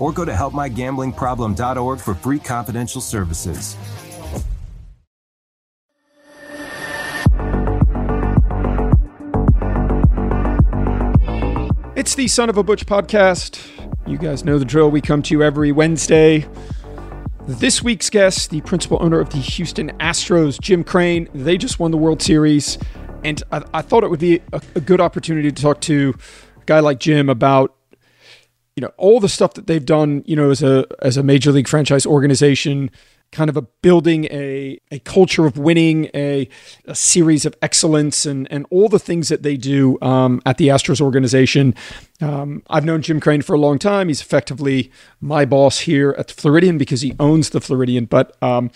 or go to helpmygamblingproblem.org for free confidential services. It's the Son of a Butch podcast. You guys know the drill. We come to you every Wednesday. This week's guest, the principal owner of the Houston Astros, Jim Crane, they just won the World Series. And I, I thought it would be a, a good opportunity to talk to a guy like Jim about you know all the stuff that they've done you know as a as a major league franchise organization kind of a building a a culture of winning a, a series of excellence and and all the things that they do um, at the Astros organization. Um, I've known Jim Crane for a long time. He's effectively my boss here at the Floridian because he owns the Floridian but um,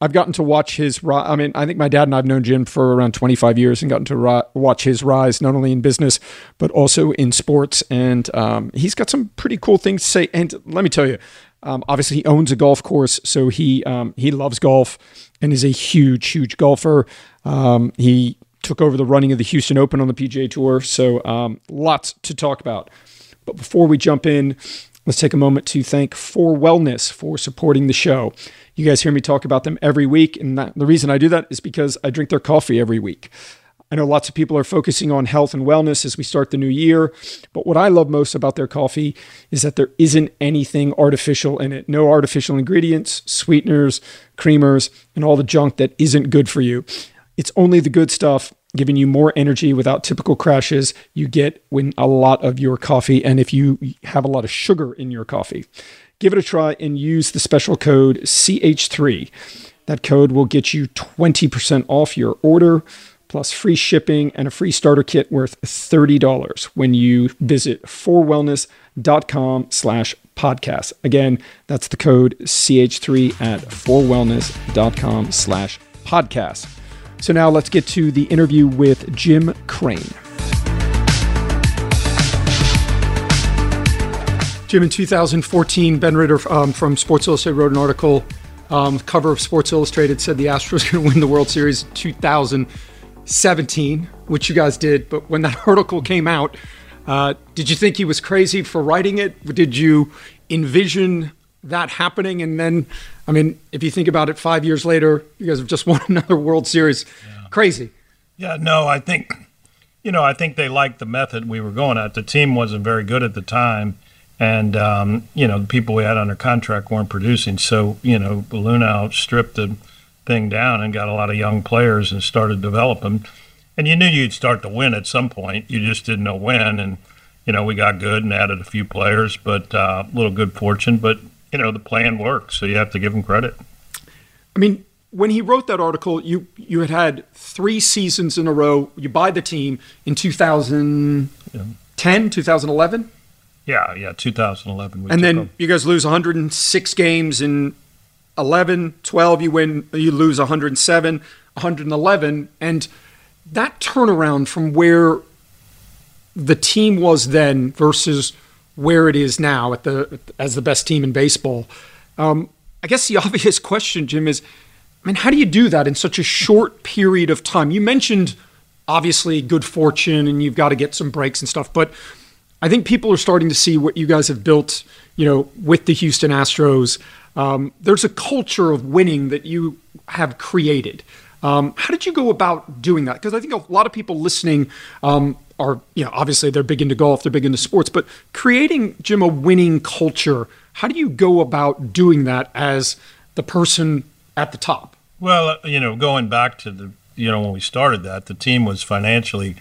I've gotten to watch his. I mean, I think my dad and I've known Jim for around 25 years and gotten to watch his rise not only in business but also in sports. And um, he's got some pretty cool things to say. And let me tell you, um, obviously he owns a golf course, so he um, he loves golf and is a huge, huge golfer. Um, he took over the running of the Houston Open on the PGA Tour, so um, lots to talk about. But before we jump in, let's take a moment to thank For Wellness for supporting the show. You guys hear me talk about them every week. And that, the reason I do that is because I drink their coffee every week. I know lots of people are focusing on health and wellness as we start the new year, but what I love most about their coffee is that there isn't anything artificial in it. No artificial ingredients, sweeteners, creamers, and all the junk that isn't good for you. It's only the good stuff giving you more energy without typical crashes you get when a lot of your coffee and if you have a lot of sugar in your coffee give it a try and use the special code CH3. That code will get you 20% off your order, plus free shipping and a free starter kit worth $30 when you visit forwellness.com slash podcast. Again, that's the code CH3 at forwellness.com slash podcast. So now let's get to the interview with Jim Crane. Jim, in 2014, Ben Reiter um, from Sports Illustrated wrote an article. Um, cover of Sports Illustrated said the Astros are going to win the World Series 2017, which you guys did. But when that article came out, uh, did you think he was crazy for writing it? Did you envision that happening? And then, I mean, if you think about it, five years later, you guys have just won another World Series. Yeah. Crazy. Yeah, no, I think, you know, I think they liked the method we were going at. The team wasn't very good at the time and um, you know the people we had under contract weren't producing. So you know Luhnow stripped the thing down and got a lot of young players and started developing. And you knew you'd start to win at some point. You just didn't know when. And you know we got good and added a few players, but uh, a little good fortune. But you know the plan worked, so you have to give him credit. I mean, when he wrote that article, you you had had three seasons in a row. You buy the team in 2010, yeah. 2011. Yeah, yeah, 2011. and then them. you guys lose 106 games in 11, 12 you win, you lose 107, 111, and that turnaround from where the team was then versus where it is now at the as the best team in baseball. Um, I guess the obvious question, Jim, is, I mean, how do you do that in such a short period of time? You mentioned obviously good fortune and you've got to get some breaks and stuff, but I think people are starting to see what you guys have built, you know, with the Houston Astros. Um, there's a culture of winning that you have created. Um, how did you go about doing that? Because I think a lot of people listening um, are, you know, obviously they're big into golf, they're big into sports, but creating, Jim, a winning culture, how do you go about doing that as the person at the top? Well, uh, you know, going back to the you know when we started that, the team was financially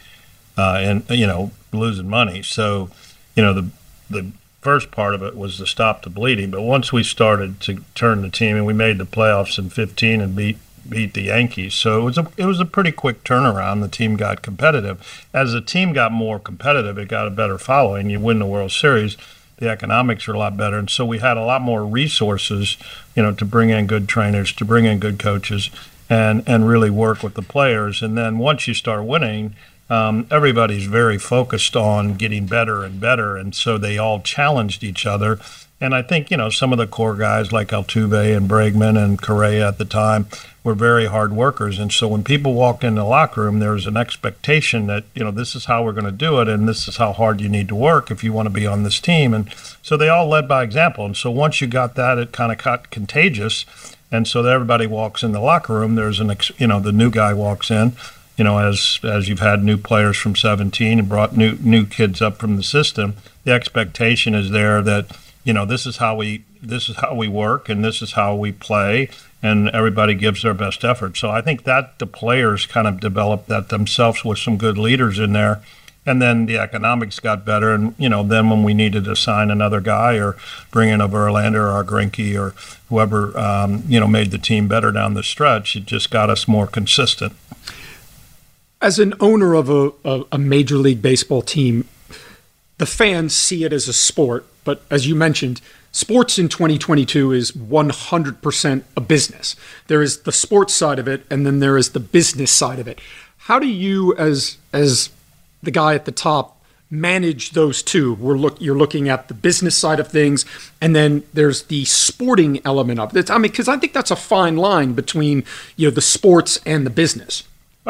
uh, and you know losing money. So, you know, the the first part of it was to stop the bleeding. But once we started to turn the team and we made the playoffs in 15 and beat beat the Yankees, so it was a it was a pretty quick turnaround. The team got competitive. As the team got more competitive, it got a better following. You win the World Series. The economics are a lot better, and so we had a lot more resources, you know, to bring in good trainers, to bring in good coaches, and and really work with the players. And then once you start winning, um, everybody's very focused on getting better and better, and so they all challenged each other. And I think you know some of the core guys like Altuve and Bregman and Correa at the time were very hard workers, and so when people walked in the locker room, there was an expectation that you know this is how we're going to do it, and this is how hard you need to work if you want to be on this team. And so they all led by example. And so once you got that, it kind of got contagious, and so everybody walks in the locker room. There's an ex- you know the new guy walks in you know, as as you've had new players from 17 and brought new new kids up from the system, the expectation is there that you know this is how we this is how we work and this is how we play and everybody gives their best effort. So I think that the players kind of developed that themselves with some good leaders in there. And then the economics got better, and you know, then when we needed to sign another guy or bring in a Verlander or a Greinke or whoever, um, you know, made the team better down the stretch, it just got us more consistent as an owner of a, a, a, major league baseball team, the fans see it as a sport. But as you mentioned, sports in 2022 is 100% a business. There is the sports side of it, and then there is the business side of it. How do you, as as the guy at the top, manage those two? We're look you're looking at the business side of things, and then there's the sporting element of it. I mean, because I think that's a fine line between you know the sports and the business.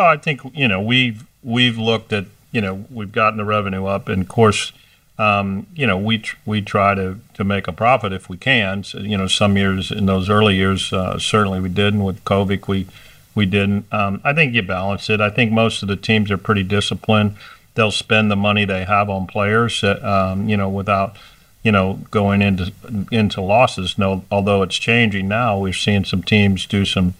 I think you know we've we've looked at you know we've gotten the revenue up, and of course, um, you know we tr- we try to to make a profit if we can. So, you know, some years in those early years, uh, certainly we didn't. With Covid, we we didn't. Um, I think you balance it. I think most of the teams are pretty disciplined. They'll spend the money they have on players, uh, um, you know, without you know going into into losses. No, although it's changing now, we've seen some teams do some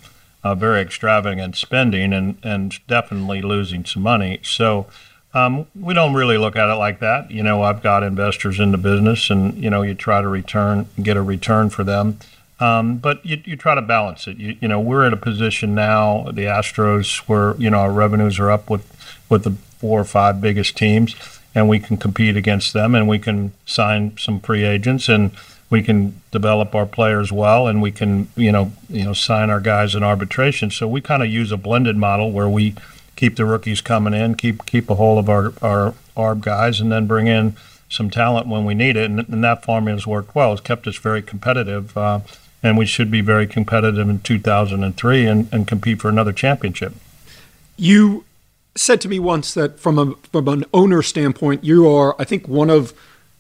uh, very extravagant spending and, and definitely losing some money. So um, we don't really look at it like that. You know, I've got investors in the business, and you know, you try to return, get a return for them. Um, but you, you try to balance it. You, you know, we're at a position now, the Astros, where you know our revenues are up with with the four or five biggest teams, and we can compete against them, and we can sign some free agents and we can develop our players well and we can you know you know sign our guys in arbitration. So we kind of use a blended model where we keep the rookies coming in keep keep a hold of our our arb guys and then bring in some talent when we need it and, and that formula has worked well. It's kept us very competitive uh, and we should be very competitive in 2003 and, and compete for another championship. You said to me once that from a from an owner standpoint you are i think one of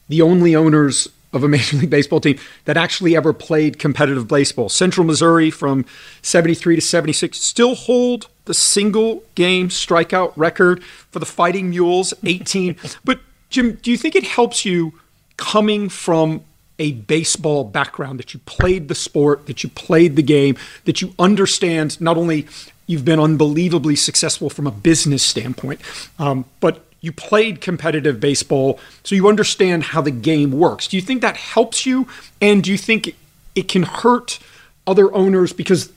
the only owners of a Major League Baseball team that actually ever played competitive baseball. Central Missouri from 73 to 76 still hold the single game strikeout record for the Fighting Mules, 18. but, Jim, do you think it helps you coming from a baseball background, that you played the sport, that you played the game, that you understand not only you've been unbelievably successful from a business standpoint, um, but you played competitive baseball, so you understand how the game works. Do you think that helps you? And do you think it can hurt other owners because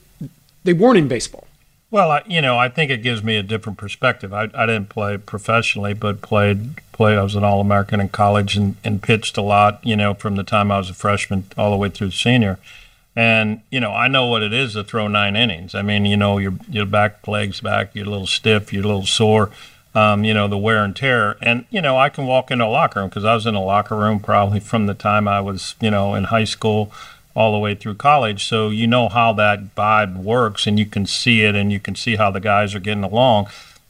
they weren't in baseball? Well, I, you know, I think it gives me a different perspective. I, I didn't play professionally, but played played. I was an All American in college and, and pitched a lot. You know, from the time I was a freshman all the way through senior. And you know, I know what it is to throw nine innings. I mean, you know, your your back legs back, you're a little stiff, you're a little sore um, you know, the wear and tear. And, you know, I can walk into a locker room because I was in a locker room probably from the time I was, you know, in high school all the way through college. So you know how that vibe works and you can see it and you can see how the guys are getting along.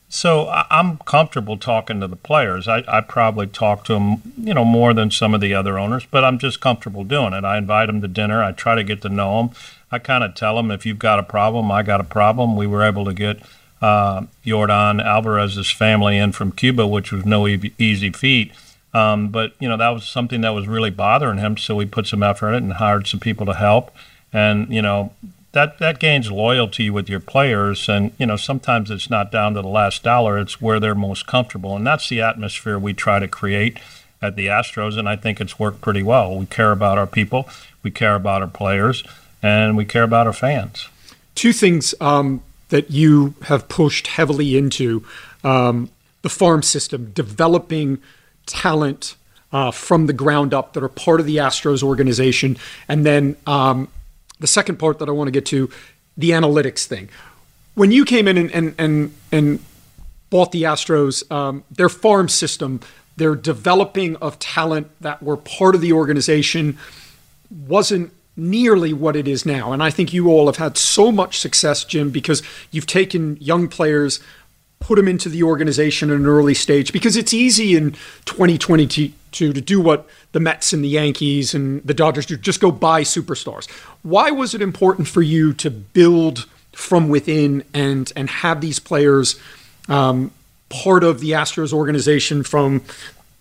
So I'm comfortable talking to the players. I, I probably talk to them, you know, more than some of the other owners, but I'm just comfortable doing it. I invite them to dinner. I try to get to know them. I kind of tell them if you've got a problem, I got a problem. We were able to get – uh, Yordan Alvarez's family in from Cuba, which was no e- easy feat. Um, but you know that was something that was really bothering him, so we put some effort in it and hired some people to help. And you know, that that gains loyalty with your players, and you know sometimes it's not down to the last dollar; it's where they're most comfortable, and that's the atmosphere we try to create at the Astros, and I think it's worked pretty well. We care about our people, we care about our players, and we care about our fans. Two things um, that you have pushed heavily into um, the farm system, developing talent uh, from the ground up that are part of the Astros organization. And then um, the second part that I want to get to, the analytics thing. When you came in and and and, and bought the Astros, um, their farm system, their developing of talent that were part of the organization wasn't nearly what it is now. And I think you all have had so much success, Jim, because you've taken young players put them into the organization at an early stage because it's easy in 2022 to do what the Mets and the Yankees and the Dodgers do just go buy superstars. Why was it important for you to build from within and and have these players um, part of the Astros organization from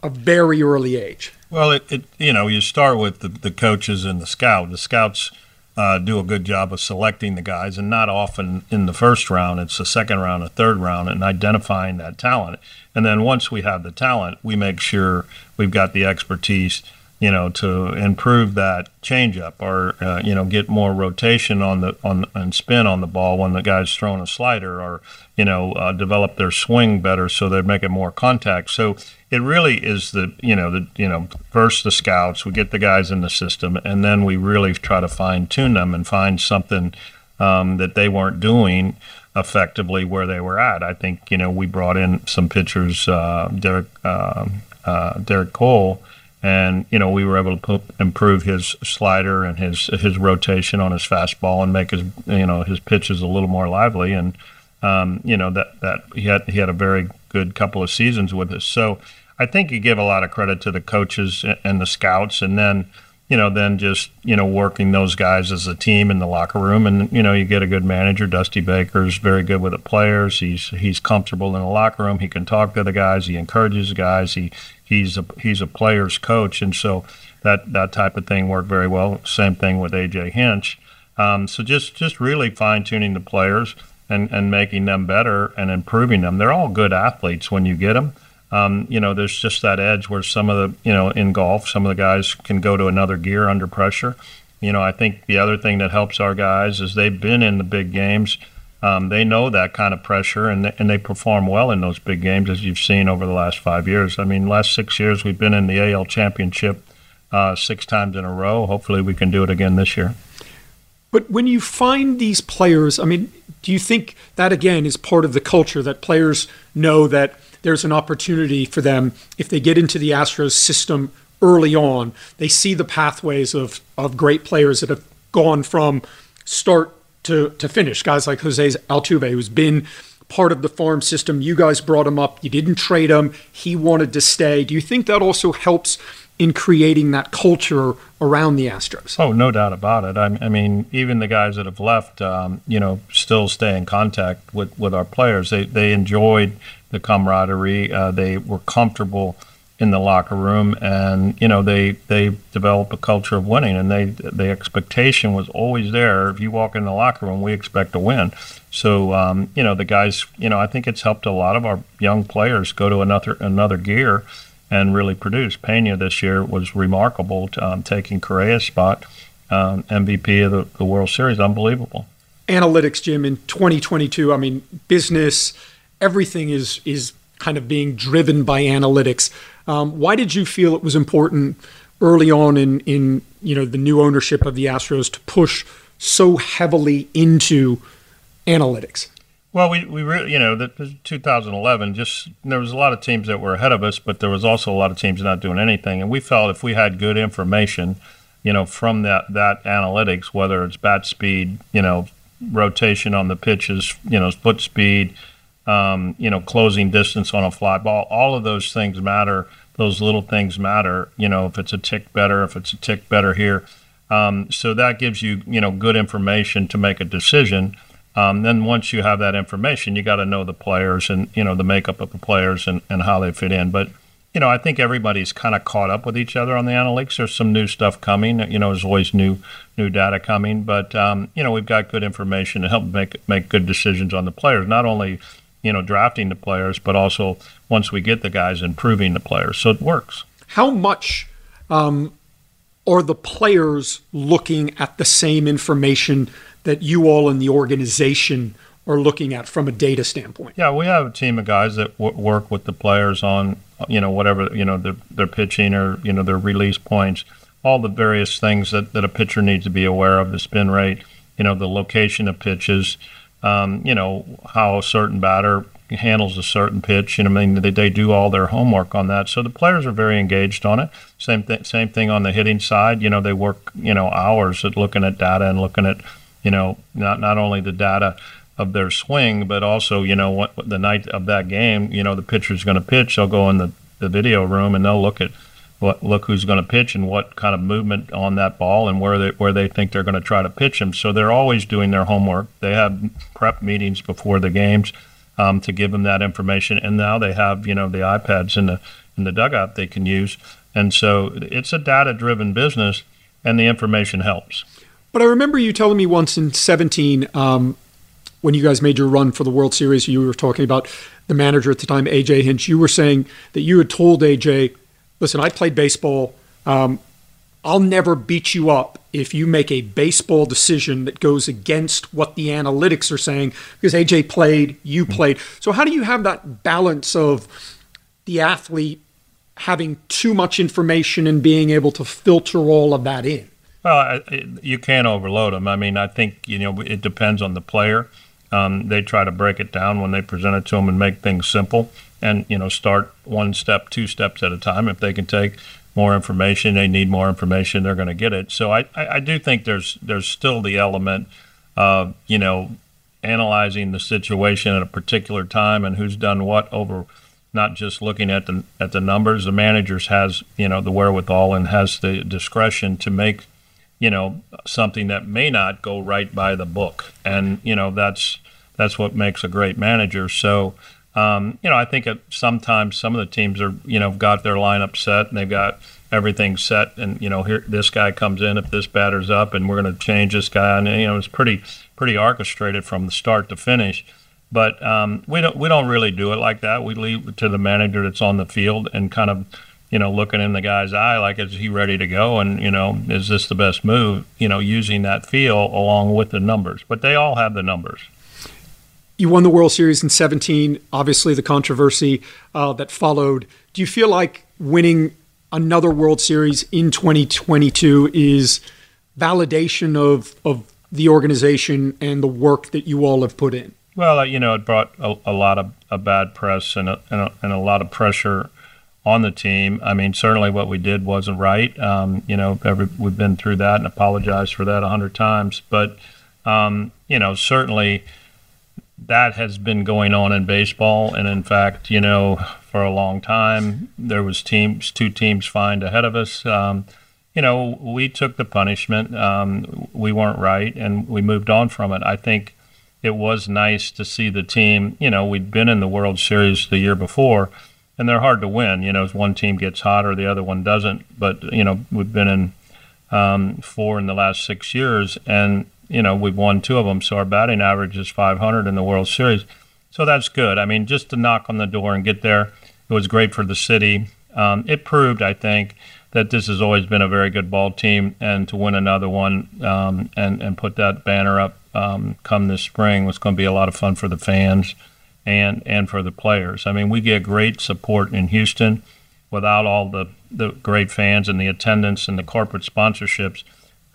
a very early age? Well, it, it you know you start with the, the coaches and the scout. The scouts uh, do a good job of selecting the guys, and not often in the first round. It's the second round, a third round, and identifying that talent. And then once we have the talent, we make sure we've got the expertise, you know, to improve that changeup or uh, you know get more rotation on the on and spin on the ball when the guy's throwing a slider, or you know uh, develop their swing better so they're making more contact. So it really is the you know the you know first the scouts we get the guys in the system and then we really try to fine tune them and find something um, that they weren't doing effectively where they were at. I think you know we brought in some pitchers, uh, Gerrit uh, uh, Gerrit Cole, and you know we were able to put, improve his slider and his his rotation on his fastball and make his you know his pitches a little more lively and um, you know that that he had he had a very good couple of seasons with us. So I think you give a lot of credit to the coaches and the scouts, and then you know then just you know working those guys as a team in the locker room, and you know you get a good manager. Dusty Baker's very good with the players. He's he's comfortable in the locker room. He can talk to the guys. He encourages the guys. He he's a he's a player's coach, and so that that type of thing worked very well. Same thing with AJ Hinch. Um, so just just really fine tuning the players and and making them better and improving them. They're all good athletes when you get them um, you know, there's just that edge where some of the, you know, in golf, some of the guys can go to another gear under pressure. You know, I think the other thing that helps our guys is they've been in the big games. Um, they know that kind of pressure, and they, and they perform well in those big games, as you've seen over the last five years. I mean, last six years we've been in the AL Championship uh, six times in a row. Hopefully, we can do it again this year. But when you find these players, I mean, do you think that again is part of the culture that players know that there's an opportunity for them if they get into the Astros system early on. They see the pathways of of great players that have gone from start to to finish. Guys like Jose Altuve, who's been part of the farm system. You guys brought him up. You didn't trade him. He wanted to stay. Do you think that also helps in creating that culture around the Astros? Oh, no doubt about it. I, I mean, even the guys that have left, um, you know, still stay in contact with, with our players. They they enjoyed the camaraderie. Uh, they were comfortable in the locker room, and you know they they develop a culture of winning, and they the expectation was always there. If you walk in the locker room, we expect to win. So um, you know the guys, you know I think it's helped a lot of our young players go to another another gear and really produce. Pena this year was remarkable, um, taking Correa's spot, um, MVP of the, the World Series, unbelievable. Analytics, Jim, in 2022. I mean, business everything is is kind of being driven by analytics. Um, why did you feel it was important early on in in you know the new ownership of the Astros to push so heavily into analytics? Well, we, we you know, the, 2011, just there was a lot of teams that were ahead of us, but there was also a lot of teams not doing anything. And we felt if we had good information, you know, from that, that analytics, whether it's bat speed, you know, rotation on the pitches, you know, foot speed, um, you know, closing distance on a fly ball. All of those things matter. Those little things matter. You know, if it's a tick better, if it's a tick better here. Um, so that gives you, you know, good information to make a decision. Um, then once you have that information, you got to know the players and you know the makeup of the players and, and how they fit in. But you know, I think everybody's kind of caught up with each other on the analytics. There's some new stuff coming. You know, there's always new new data coming, but um, you know, we've got good information to help make make good decisions on the players. Not only you know drafting the players, but also once we get the guys, improving the players. So it works. How much um, are the players looking at the same information that you all in the organization are looking at from a data standpoint? Yeah, we have a team of guys that w- work with the players on you know whatever you know their, their pitching or you know their release points, all the various things that, that a pitcher needs to be aware of, the spin rate, you know the location of pitches, um, you know how a certain batter handles a certain pitch. You know, I mean they, they do all their homework on that, so the players are very engaged on it. Same thing, same thing on the hitting side. You know, they work you know hours at looking at data and looking at you know not not only the data of their swing, but also, you know, what, the night of that game, you know, the pitcher's going to pitch. They'll go in the, the video room and they'll look at what look who's going to pitch and what kind of movement on that ball and where they where they think they're going to try to pitch him. So they're always doing their homework. They have prep meetings before the games um, to give them that information, and now they have you know the iPads in the in the dugout they can use. And so it's a data driven business, and the information helps. But I remember you telling me once in 17, um, when you guys made your run for the World Series, you were talking about the manager at the time, AJ Hinch. You were saying that you had told AJ, listen, I played baseball. Um, I'll never beat you up if you make a baseball decision that goes against what the analytics are saying, because AJ played, you mm-hmm. played. So, how do you have that balance of the athlete having too much information and being able to filter all of that in? Well, you can't overload them. I mean, I think you know it depends on the player. Um, they try to break it down when they present it to them and make things simple and you know start one step two steps at a time. If they can take more information they need more information they're going to get it. So I, I, I do think there's there's still the element of you know analyzing the situation at a particular time and who's done what over not just looking at the at the numbers. The managers has you know the wherewithal and has the discretion to make you know something that may not go right by the book. And you know that's that's what makes a great manager. So, um, you know, I think sometimes some of the teams are, you know, got their lineup set and they've got everything set, and you know, here this guy comes in if this batter's up, and we're going to change this guy, and you know, it's pretty pretty orchestrated from the start to finish. But um, we don't we don't really do it like that. We leave it to the manager that's on the field and kind of you know, looking in the guy's eye, like, is he ready to go? And, you know, is this the best move? You know, using that feel along with the numbers. But they all have the numbers you won the World Series in 17, obviously the controversy uh, that followed. Do you feel like winning another World Series in 2022 is validation of, of the organization and the work that you all have put in? Well, uh, you know, it brought a, a lot of a bad press and a, and a, and, a, lot of pressure on the team. I mean, certainly what we did wasn't right. Um, you know, every, we've been through that and apologized for that a hundred times. But, um, you know, certainly – that has been going on in baseball, and in fact, you know, for a long time there was teams, two teams fined ahead of us. Um, you know, we took the punishment. Um, we weren't right, and we moved on from it. I think it was nice to see the team. You know, we'd been in the World Series the year before, and they're hard to win. You know, if one team gets hot or the other one doesn't. But you know, we've been in um, four in the last six years, and you know, we've won two of them, so our batting average is 500 in the World Series. So that's good. I mean, just to knock on the door and get there, it was great for the city. Um, it proved, I think, that this has always been a very good ball team, and to win another one um, and and put that banner up um, come this spring was going to be a lot of fun for the fans and and for the players. I mean, we get great support in Houston. Without all the the great fans and the attendance and the corporate sponsorships,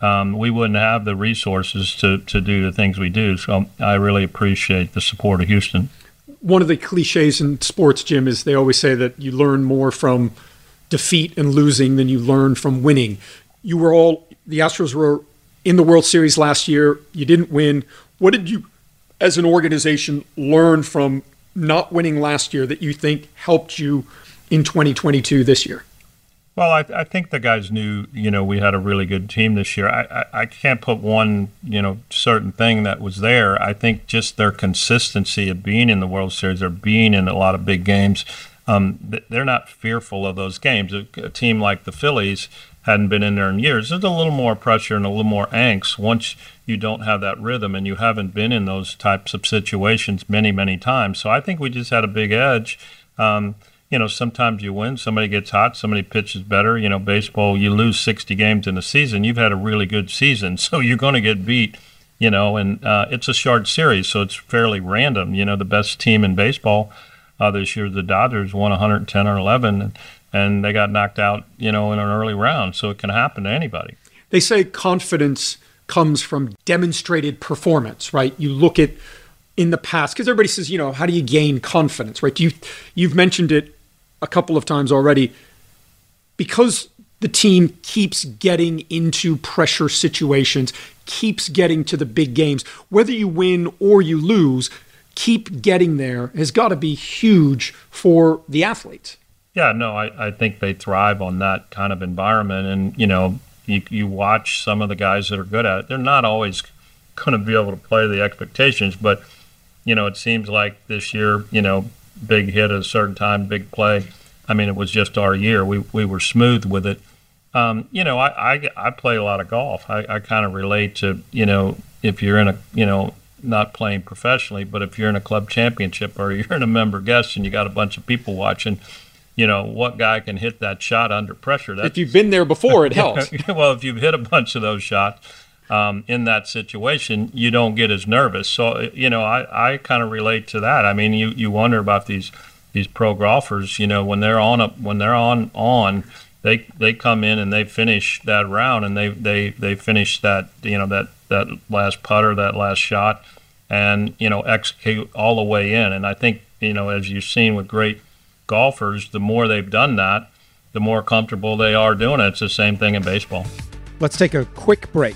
um, we wouldn't have the resources to, to do the things we do. So I really appreciate the support of Houston. One of the cliches in sports, Jim, is they always say that you learn more from defeat and losing than you learn from winning. You were all, the Astros were in the World Series last year. You didn't win. What did you, as an organization, learn from not winning last year that you think helped you in 2022 this year? Well, I, I, think the guys knew, you know, we had a really good team this year. I, I, I, can't put one, you know, certain thing that was there. I think just their consistency of being in the World Series or being in a lot of big games um, they're not fearful of those games. A, a, team like the Phillies hadn't been in there in years. There's a little more pressure and a little more angst once you don't have that rhythm and you haven't been in those types of situations many, many times. So I think we just had a big edge. Um, you know, sometimes you win, somebody gets hot, somebody pitches better. You know, baseball, you lose 60 games in a season, you've had a really good season, so you're going to get beat. You know, and uh, it's a short series, so it's fairly random. You know, the best team in baseball uh, this year, the Dodgers, won 110 or 11, and, they got knocked out. You know, in an early round, so it can happen to anybody. They say confidence comes from demonstrated performance, right? You look at in the past because everybody says, you know, how do you gain confidence, right? You you've mentioned it a couple of times already, because the team keeps getting into pressure situations, keeps getting to the big games, whether you win or you lose, keep getting there has got to be huge for the athletes. Yeah, no, I, I think they thrive on that kind of environment. And, you know, you, you watch some of the guys that are good at it, they're not always going to be able to play the expectations, but, you know, it seems like this year, you know, big hit at a certain time, big play. I mean, it was just our year. We we were smooth with it. Um, you know, I, I, I play a lot of golf. I, I kind of relate to you know if you're in a you know not playing professionally, but if you're in a club championship or you're in a member guest and you got a bunch of people watching, you know what guy can hit that shot under pressure. That's, if you've been there before, it helps. well, if you've hit a bunch of those shots, um, in that situation, you don't get as nervous. So, you know, I, I kind of relate to that. I mean, you, you wonder about these these pro golfers. You know, when they're on a, when they're on on, they they come in and they finish that round and they they they finish that you know that that last putter, that last shot, and you know execute all the way in. And I think you know, as you've seen with great golfers, the more they've done that, the more comfortable they are doing it. It's the same thing in baseball. Let's take a quick break.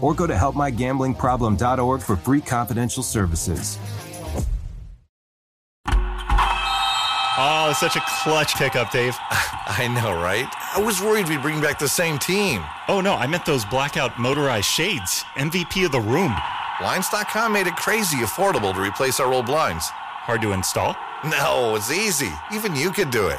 or go to helpmygamblingproblem.org for free confidential services. Oh, such a clutch pickup, Dave. I know, right? I was worried we'd bring back the same team. Oh, no, I meant those blackout motorized shades. MVP of the room. Blinds.com made it crazy affordable to replace our old blinds. Hard to install? No, it's easy. Even you could do it.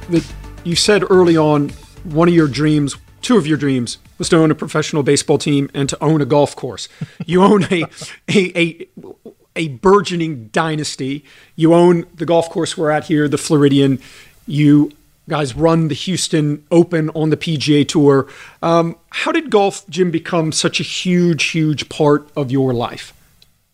that you said early on one of your dreams, two of your dreams, was to own a professional baseball team and to own a golf course. You own a a, a a burgeoning dynasty. You own the golf course we're at here, the Floridian. You guys run the Houston Open on the PGA Tour. Um, how did golf, Jim, become such a huge, huge part of your life?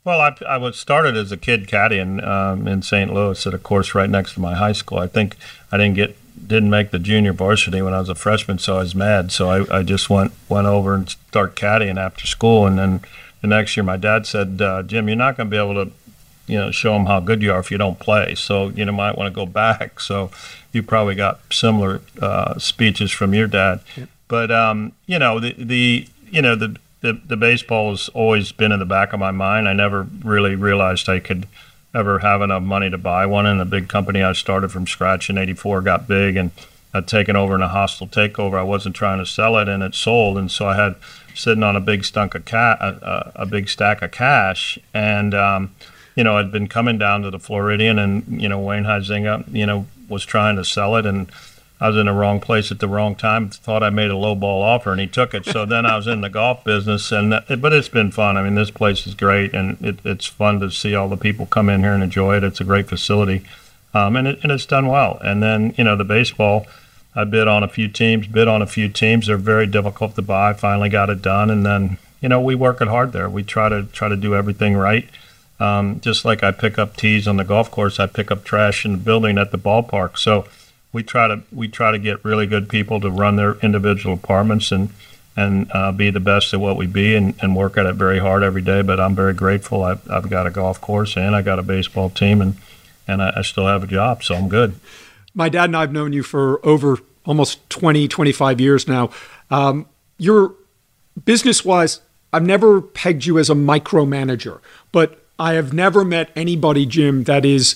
Well, I, I was started as a kid caddying um, in St. Louis at a course right next to my high school. I think I didn't get didn't make the junior varsity when I was a freshman, so I was mad. So I, I just went went over and start caddying after school, and then the next year my dad said, uh, "Jim, you're not going to be able to." You know, show them how good you are if you don't play. So you know, might want to go back. So you probably got similar uh, speeches from your dad. Yep. But um, you know, the the you know the, the the baseball has always been in the back of my mind. I never really realized I could ever have enough money to buy one. And the big company I started from scratch in '84 got big and had taken over in a hostile takeover. I wasn't trying to sell it, and it sold. And so I had sitting on a big stunk of cat, a, a, big stack of cash, and um, you know, I'd been coming down to the Floridian, and you know, Wayne Huizenga, you know, was trying to sell it, and I was in the wrong place at the wrong time. Thought I made a low ball offer, and he took it. So then I was in the golf business, and but it's been fun. I mean, this place is great, and it, it's fun to see all the people come in here and enjoy it. It's a great facility, um, and it, and it's done well. And then you know the baseball. I bid on a few teams, bid on a few teams. They're very difficult to buy. Finally got it done, and then you know we work it hard there. We try to try to do everything right. Um, just like I pick up tees on the golf course, I pick up trash in the building at the ballpark. So we try to we try to get really good people to run their individual apartments and and uh, be the best at what we be and, and work at it very hard every day. But I'm very grateful. I've, I've got a golf course and I got a baseball team and and I, I still have a job, so I'm good. My dad and I've known you for over almost 20, 25 years now. Um, you're business wise, I've never pegged you as a micromanager, but I have never met anybody, Jim, that is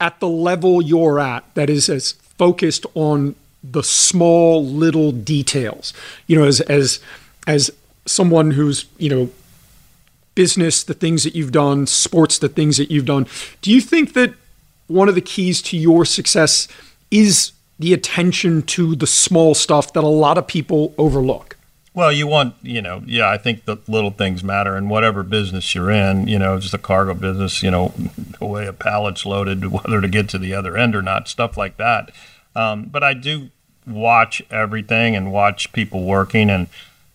at the level you're at, that is as focused on the small little details. You know, as as as someone who's, you know, business, the things that you've done, sports, the things that you've done. Do you think that one of the keys to your success is the attention to the small stuff that a lot of people overlook? Well, you want, you know, yeah, I think the little things matter in whatever business you're in, you know, just a cargo business, you know, the way a pallet's loaded, whether to get to the other end or not, stuff like that. Um, but I do watch everything and watch people working and,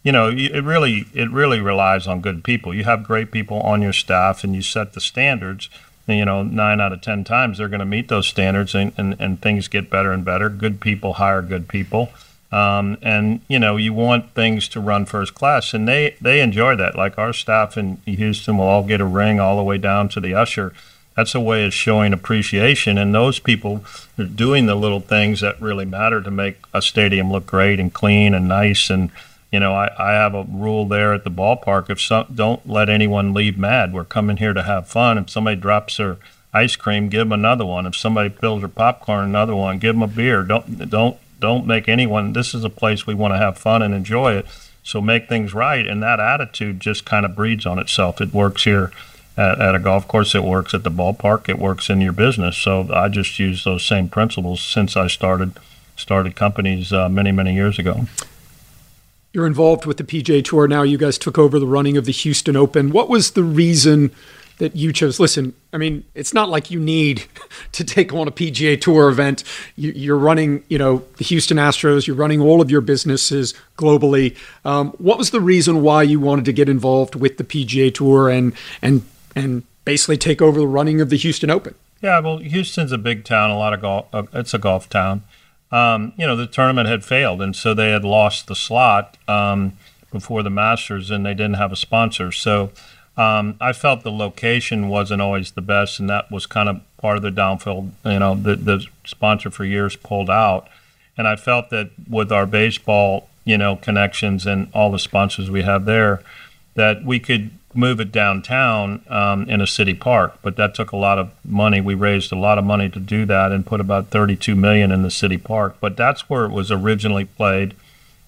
you know, it really, it really relies on good people. You have great people on your staff and you set the standards. And, you know, nine out of 10 times they're going to meet those standards and, and, and things get better and better. Good people hire good people. Um, and you know you want things to run first class, and they they enjoy that. Like our staff in Houston will all get a ring all the way down to the usher. That's a way of showing appreciation, and those people are doing the little things that really matter to make a stadium look great and clean and nice. And you know, I, I have a rule there at the ballpark: if some, don't let anyone leave mad. We're coming here to have fun. If somebody drops their ice cream, give them another one. If somebody spills their popcorn, another one. Give them a beer. Don't don't don't make anyone. This is a place we want to have fun and enjoy it. So make things right, and that attitude just kind of breeds on itself. It works here at, at, a golf course. It works at the ballpark. It works in your business. So I just use those same principles since I started started companies uh, many many years ago. You're involved with the PGA Tour now. You guys took over the running of the Houston Open. What was the reason that you chose. Listen, I mean, it's not like you need to take on a PGA Tour event. You, are running, you know, the Houston Astros. You're running all of your businesses globally. Um, what was the reason why you wanted to get involved with the PGA Tour and and and basically take over the running of the Houston Open? Yeah, well, Houston's a big town. A lot of golf. Uh, it's a golf town. Um, you know, the tournament had failed, and so they had lost the slot um, before the Masters, and they didn't have a sponsor. So um, I felt the location wasn't always the best, and that was kind of part of the downfall. You know, the, the sponsor for years pulled out, and I felt that with our baseball, you know, connections and all the sponsors we have there, that we could move it downtown um, in a city park. But that took a lot of money. We raised a lot of money to do that and put about 32 million in the city park. But that's where it was originally played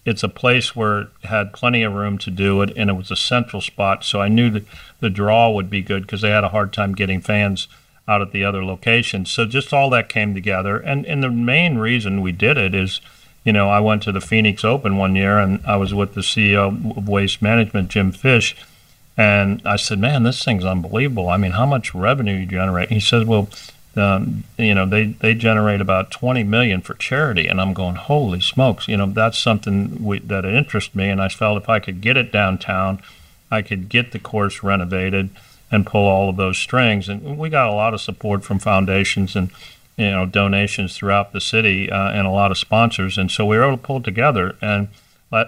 it's a place where it had plenty of room to do it, and it was a central spot. So I knew that the draw would be good because they had a hard time getting fans out at the other locations. So just all that came together, and and the main reason we did it is, you know, I went to the Phoenix Open one year, and I was with the CEO of Waste Management, Jim Fish, and I said, "Man, this thing's unbelievable. I mean, how much revenue you generate?" He says, "Well." Um, you know, they, they generate about 20 million for charity. And I'm going, holy smokes, you know, that's something we, that interests me. And I felt if I could get it downtown, I could get the course renovated and pull all of those strings. And we got a lot of support from foundations and, you know, donations throughout the city uh, and a lot of sponsors. And so we were able to pull together. And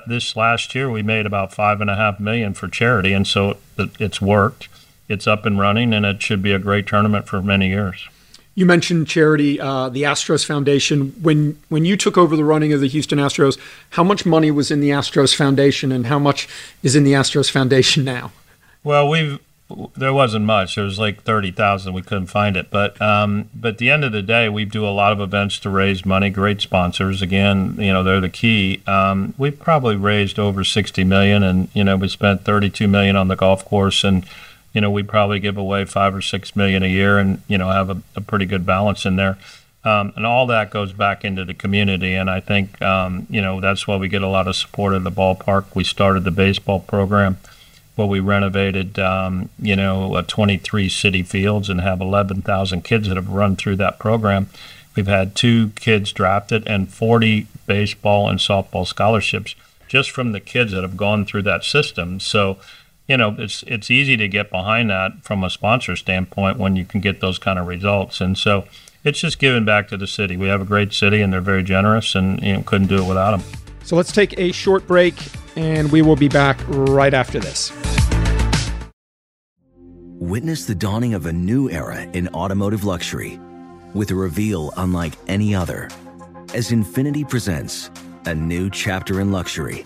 this last year, we made about five and a half million for charity. And so it, it's worked. It's up and running, and it should be a great tournament for many years. You mentioned charity, uh, the Astros Foundation. When when you took over the running of the Houston Astros, how much money was in the Astros Foundation, and how much is in the Astros Foundation now? Well, we've there wasn't much. There was like thirty thousand. We couldn't find it, but um, but at the end of the day, we do a lot of events to raise money. Great sponsors. Again, you know they're the key. Um, we've probably raised over sixty million, and you know we spent thirty-two million on the golf course and you know, we probably give away five or six million a year and, you know, have a, a pretty good balance in there. Um, and all that goes back into the community. And I think, um, you know, that's why we get a lot of support at the ballpark. We started the baseball program where we renovated, um, you know, 23 city fields and have 11,000 kids that have run through that program. We've had two kids drafted and 40 baseball and softball scholarships just from the kids that have gone through that system. So, you know, it's it's easy to get behind that from a sponsor standpoint when you can get those kind of results. And so it's just giving back to the city. We have a great city, and they're very generous, and you know, couldn't do it without them. So let's take a short break, and we will be back right after this. Witness the dawning of a new era in automotive luxury with a reveal unlike any other as Infiniti presents a new chapter in luxury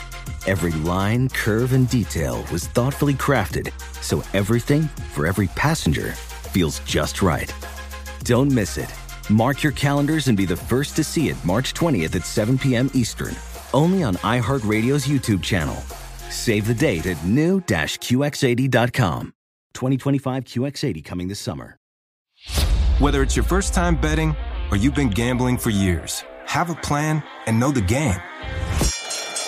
Every line, curve, and detail was thoughtfully crafted so everything for every passenger feels just right. Don't miss it. Mark your calendars and be the first to see it March 20th at 7 p.m. Eastern, only on iHeartRadio's YouTube channel. Save the date at new-QX80.com. 2025 QX80 coming this summer. Whether it's your first time betting or you've been gambling for years, have a plan and know the game.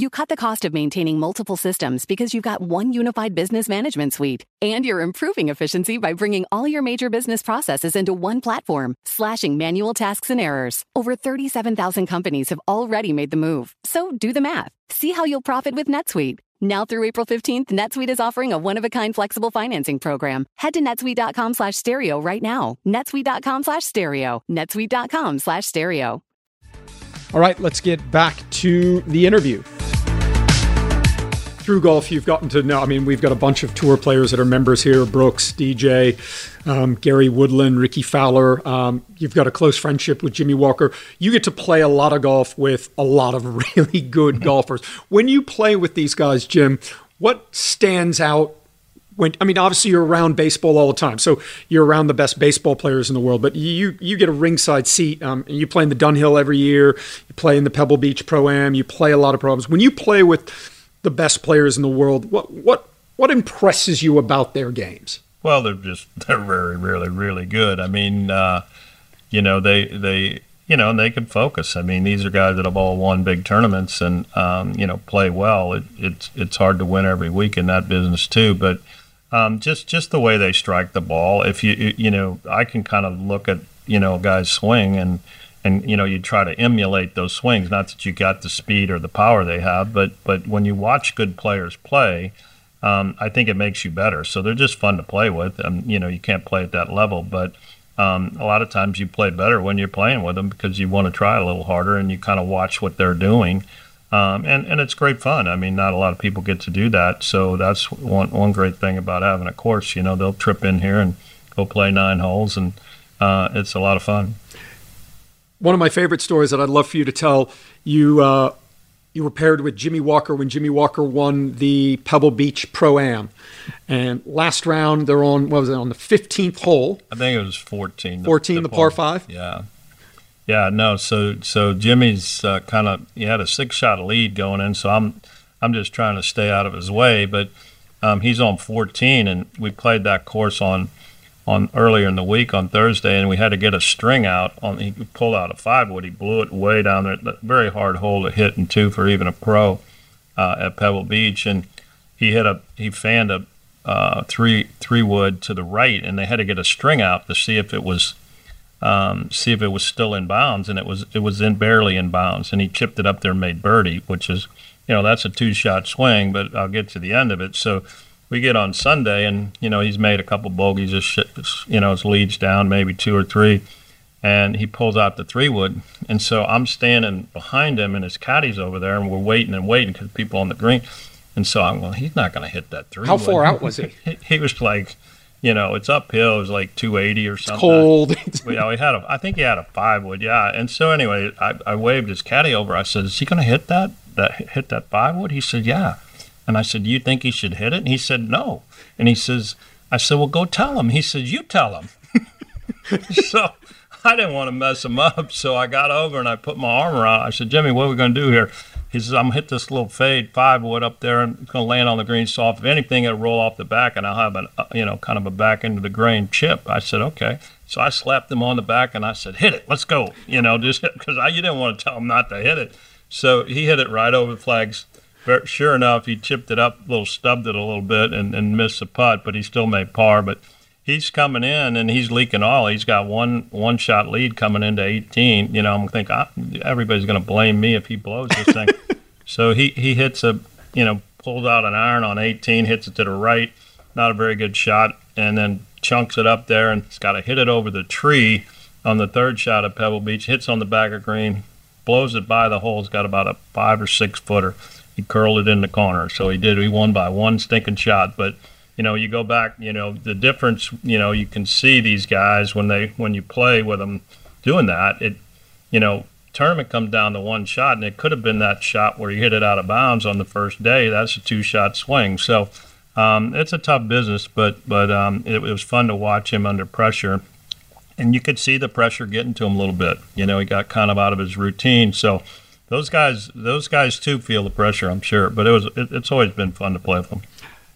You cut the cost of maintaining multiple systems because you've got one unified business management suite. And you're improving efficiency by bringing all your major business processes into one platform, slashing manual tasks and errors. Over 37,000 companies have already made the move. So do the math. See how you'll profit with NetSuite. Now through April 15th, NetSuite is offering a one-of-a-kind flexible financing program. Head to netsuite.com slash stereo right now. netsuite.com slash stereo. netsuite.com slash stereo. All right, let's get back to the interview through golf, you've gotten to know. I mean, we've got a bunch of tour players that are members here: Brooks, DJ, um, Gary Woodland, Rickie Fowler. Um, you've got a close friendship with Jimmy Walker. You get to play a lot of golf with a lot of really good golfers. When you play with these guys, Jim, what stands out? When, I mean, obviously you're around baseball all the time, so you're around the best baseball players in the world. But you you get a ringside seat, um, and you play in the Dunhill every year. You play in the Pebble Beach Pro Am. You play a lot of pro-ams. When you play with the best players in the world. What what what impresses you about their games? Well, they're just they're very really really good. I mean, uh, you know they they you know, and they can focus. I mean, these are guys that have all won big tournaments and um, you know play well. It, it's it's hard to win every week in that business too, but um, just just the way they strike the ball. If you you know, I can kind of look at you know a guys swing and and you know you try to emulate those swings. Not that you got the speed or the power they have, but but when you watch good players play. Um, I think it makes you better. So they're just fun to play with. And, you know, you can't play at that level, but um, a lot of times you play better when you're playing with them because you want to try a little harder and you kind of watch what they're doing. Um, and, and it's great fun. I mean, not a lot of people get to do that. So that's one, one great thing about having a course. You know, they'll trip in here and go play nine holes, and uh, it's a lot of fun. One of my favorite stories that I'd love for you to tell you uh, you were paired with Jimmy Walker when Jimmy Walker won the Pebble Beach Pro Am. And last round, they're on, what was it, on the 15th hole? I think it was 14. 14, the, the, the par five? Yeah. Yeah, no. So, so Jimmy's uh, kind of he had a six shot lead going in. So I'm, I'm just trying to stay out of his way. But um, he's on 14, and we played that course on on earlier in the week on Thursday, and we had to get a string out. On he pulled out a five wood. He blew it way down there. Very hard hole to hit, in two for even a pro uh, at Pebble Beach. And he hit a he fanned a uh, three three wood to the right, and they had to get a string out to see if it was um, see if it was still in bounds, and it was it was in barely in bounds. And he chipped it up there and made birdie, which is you know that's a two shot swing, but I'll get to the end of it. So we get on Sunday, and you know he's made a couple bogeys, just you know his leads down, maybe two or three, and he pulls out the three wood, and so I'm standing behind him, and his caddy's over there, and we're waiting and waiting because people on the green, and so I'm well, he's not going to hit that three. How far out was he? he? he? was like, you know, it's uphill. It was like 280 or something. It's cold. you know, he had a, I think he had a five wood, yeah. And so anyway, I, I waved his caddy over. I said, "Is he going to hit that? That hit that five wood?" He said, "Yeah." And I said, You think he should hit it? And he said, No. And he says, I said, Well, go tell him. He said, You tell him. so I didn't want to mess him up. So I got over and I put my arm around. I said, Jimmy, what are we going to do here? He says, I'm going to hit this little fade five wood up there and it's going to land on the green soft. If anything, it'll roll off the back and I'll have a, uh, you know, kind of a back into the grain chip. I said, okay. So I slapped him on the back and I said, hit it. Let's go. You know, just because you didn't want to tell him not to hit it. So he hit it right over the flags sure enough, he chipped it up, a little stubbed it a little bit, and, and missed the putt, but he still made par. But he's coming in and he's leaking all. He's got one one shot lead coming into 18. You know, I'm thinking ah, everybody's going to blame me if he blows this thing. so he he hits a you know pulls out an iron on 18, hits it to the right, not a very good shot, and then chunks it up there and it's got to hit it over the tree on the third shot at Pebble Beach. Hits on the back of green, blows it by the hole. It's got about a five or six footer he curled it in the corner. So he did. He won by one stinking shot. But you know, you go back. You know, the difference. You know, you can see these guys when they when you play with them doing that. It, you know, tournament comes down to one shot, and it could have been that shot where you hit it out of bounds on the first day. That's a two shot swing. So. Um, it's a tough business, but but um, it, it was fun to watch him under pressure and you could see the pressure getting to him a little bit. You know, he got kind of out of his routine. So those guys, those guys too feel the pressure, I'm sure. But it was, it, it's always been fun to play with them.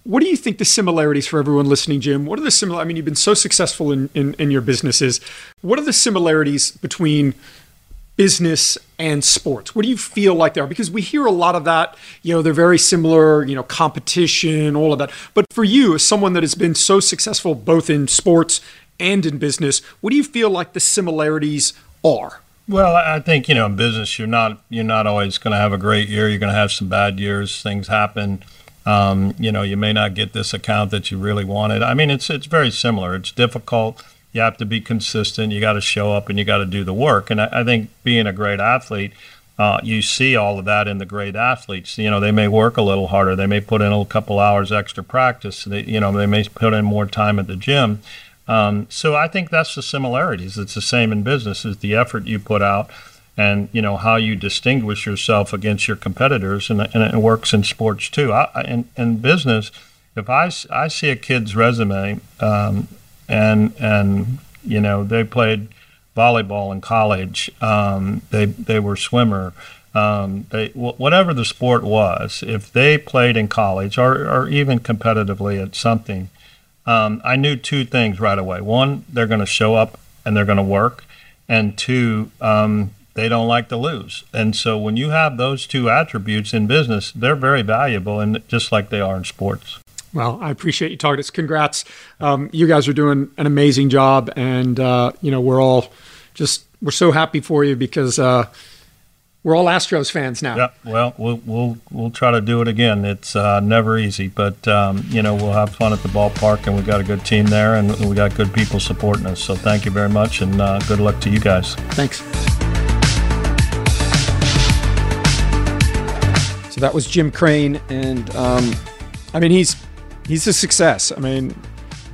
What do you think the similarities for everyone listening, Jim? What are the similar? I mean, you've been so successful in, in, in your businesses. What are the similarities between business and sports? What do you feel like there? are? Because we hear a lot of that, you know, they're very similar, you know, competition, all of that. But for you, as someone that has been so successful both in sports and in business, what do you feel like the similarities are? Well, I think you know in business you're not you're not always going to have a great year. You're going to have some bad years. Things happen. Um, you know, you may not get this account that you really wanted. I mean, it's it's very similar. It's difficult. You have to be consistent. You got to show up and you got to do the work. And I, I think being a great athlete, uh, you see all of that in the great athletes. You know, they may work a little harder. They may put in a couple hours extra practice. They, you know, they may put in more time at the gym. Um, so I think that's the similarities. It's the same in business: is the effort you put out, and you know how you distinguish yourself against your competitors, and, and it works in sports too. I, in, in business, if I, I see a kid's resume, um, and and you know they played volleyball in college, um, they they were swimmer. Um, they, whatever the sport was, if they played in college or, or even competitively at something, um, I knew two things right away. One, they're going to show up and they're going to work. and two, um, they don't like to lose. And so when you have those two attributes in business, they're very valuable, and just like they are in sports. Well, I appreciate you talking. Congrats. Um, you guys are doing an amazing job. And, uh, you know, we're all just, we're so happy for you because uh, we're all Astros fans now. Yeah, well, we'll we'll we'll try to do it again. It's uh, never easy, but um, you know we'll have fun at the ballpark, and we've got a good team there, and we got good people supporting us. So thank you very much, and uh, good luck to you guys. Thanks. So that was Jim Crane, and um, I mean he's he's a success. I mean,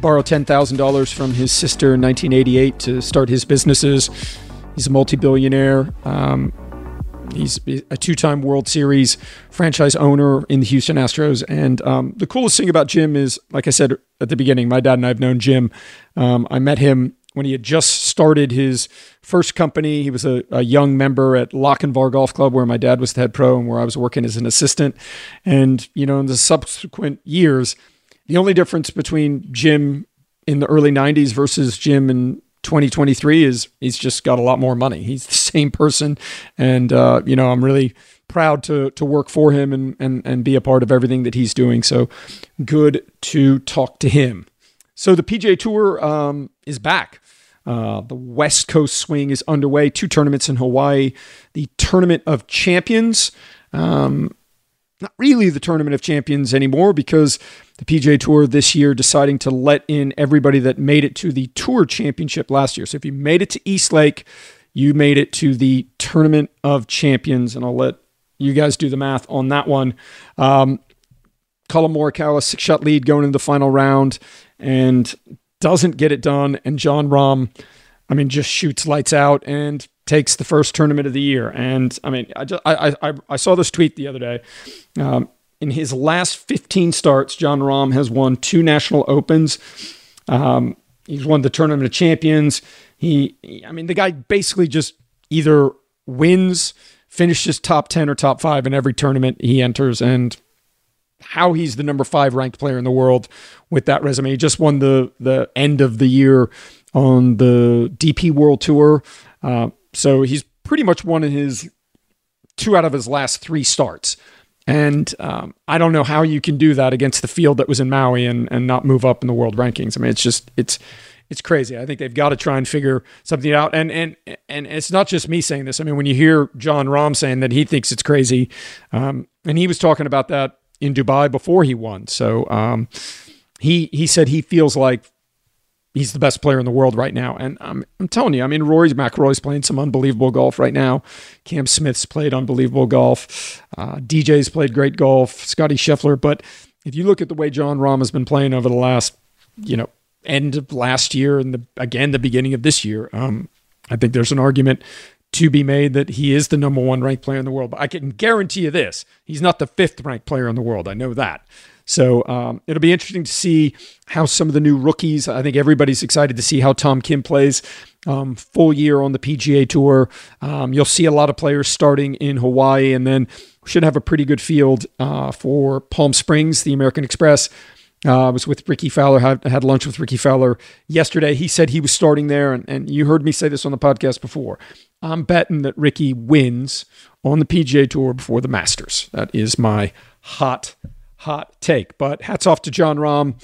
borrowed ten thousand dollars from his sister in 1988 to start his businesses. He's a multi-billionaire. Um, He's a two time World Series franchise owner in the Houston Astros. And um, the coolest thing about Jim is, like I said at the beginning, my dad and I have known Jim. Um, I met him when he had just started his first company. He was a, a young member at Lochinvar Golf Club, where my dad was the head pro and where I was working as an assistant. And, you know, in the subsequent years, the only difference between Jim in the early 90s versus Jim in 2023 is he's just got a lot more money. He's the same person, and uh, you know I'm really proud to to work for him and and and be a part of everything that he's doing. So good to talk to him. So the PGA Tour um, is back. Uh, the West Coast swing is underway. Two tournaments in Hawaii. The Tournament of Champions. Um, not really the Tournament of Champions anymore because the PGA Tour this year deciding to let in everybody that made it to the Tour Championship last year. So if you made it to East Lake, you made it to the Tournament of Champions, and I'll let you guys do the math on that one. Um, Collin Morikawa six shot lead going into the final round and doesn't get it done, and Jon Rahm, I mean, just shoots lights out and takes the first tournament of the year. And I mean, I just I I, I saw this tweet the other day. Um, in his last 15 starts, Jon Rahm has won two national opens. Um, he's won the tournament of champions. He, I mean, the guy basically just either wins, finishes top 10 or top five in every tournament he enters. And how he's the number five ranked player in the world with that resume. He just won the the end of the year on the DP World Tour. Uh, so he's pretty much won his two out of his last three starts. And um, I don't know how you can do that against the field that was in Maui and, and not move up in the world rankings. I mean, it's just it's it's crazy. I think they've got to try and figure something out. And and and it's not just me saying this. I mean, when you hear Jon Rahm saying that he thinks it's crazy, um, and he was talking about that in Dubai before he won. So um, he he said he feels like he's the best player in the world right now. And I'm, I'm telling you, I mean, Rory McIlroy's playing some unbelievable golf right now. Cam Smith's played unbelievable golf. Uh, DJ's played great golf. Scotty Scheffler. But if you look at the way Jon Rahm has been playing over the last, you know, end of last year and the again the beginning of this year, um, I think there's an argument to be made that he is the number one ranked player in the world. But I can guarantee you this: he's not the fifth ranked player in the world. I know that. So um, it'll be interesting to see how some of the new rookies. I think everybody's excited to see how Tom Kim plays. Um, full year on the PGA Tour. Um, you'll see a lot of players starting in Hawaii, and then we should have a pretty good field uh, for Palm Springs, the American Express. Uh, I was with Rickie Fowler, had, had lunch with Rickie Fowler yesterday. He said he was starting there, and, and you heard me say this on the podcast before. I'm betting that Rickie wins on the PGA Tour before the Masters. That is my hot hot take. But hats off to Jon Rahm.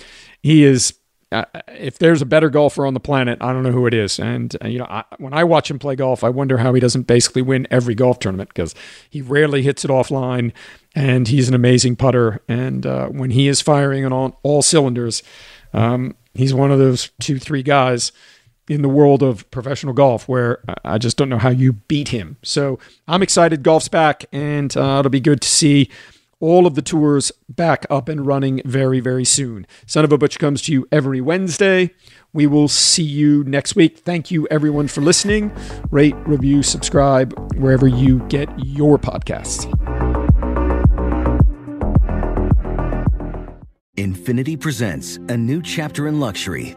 He is, uh, if there's a better golfer on the planet, I don't know who it is. And, uh, you know, I, when I watch him play golf, I wonder how he doesn't basically win every golf tournament because he rarely hits it offline and he's an amazing putter. And uh, when he is firing on all, all cylinders, um, he's one of those two, three guys in the world of professional golf where I just don't know how you beat him. So I'm excited. Golf's back, and uh, it'll be good to see all of the tours back up and running very, very soon. Son of a Butch comes to you every Wednesday. We will see you next week. Thank you, everyone, for listening. Rate, review, subscribe wherever you get your podcasts. Infiniti presents a new chapter in luxury,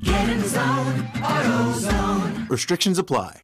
Get in zone, AutoZone. Restrictions apply.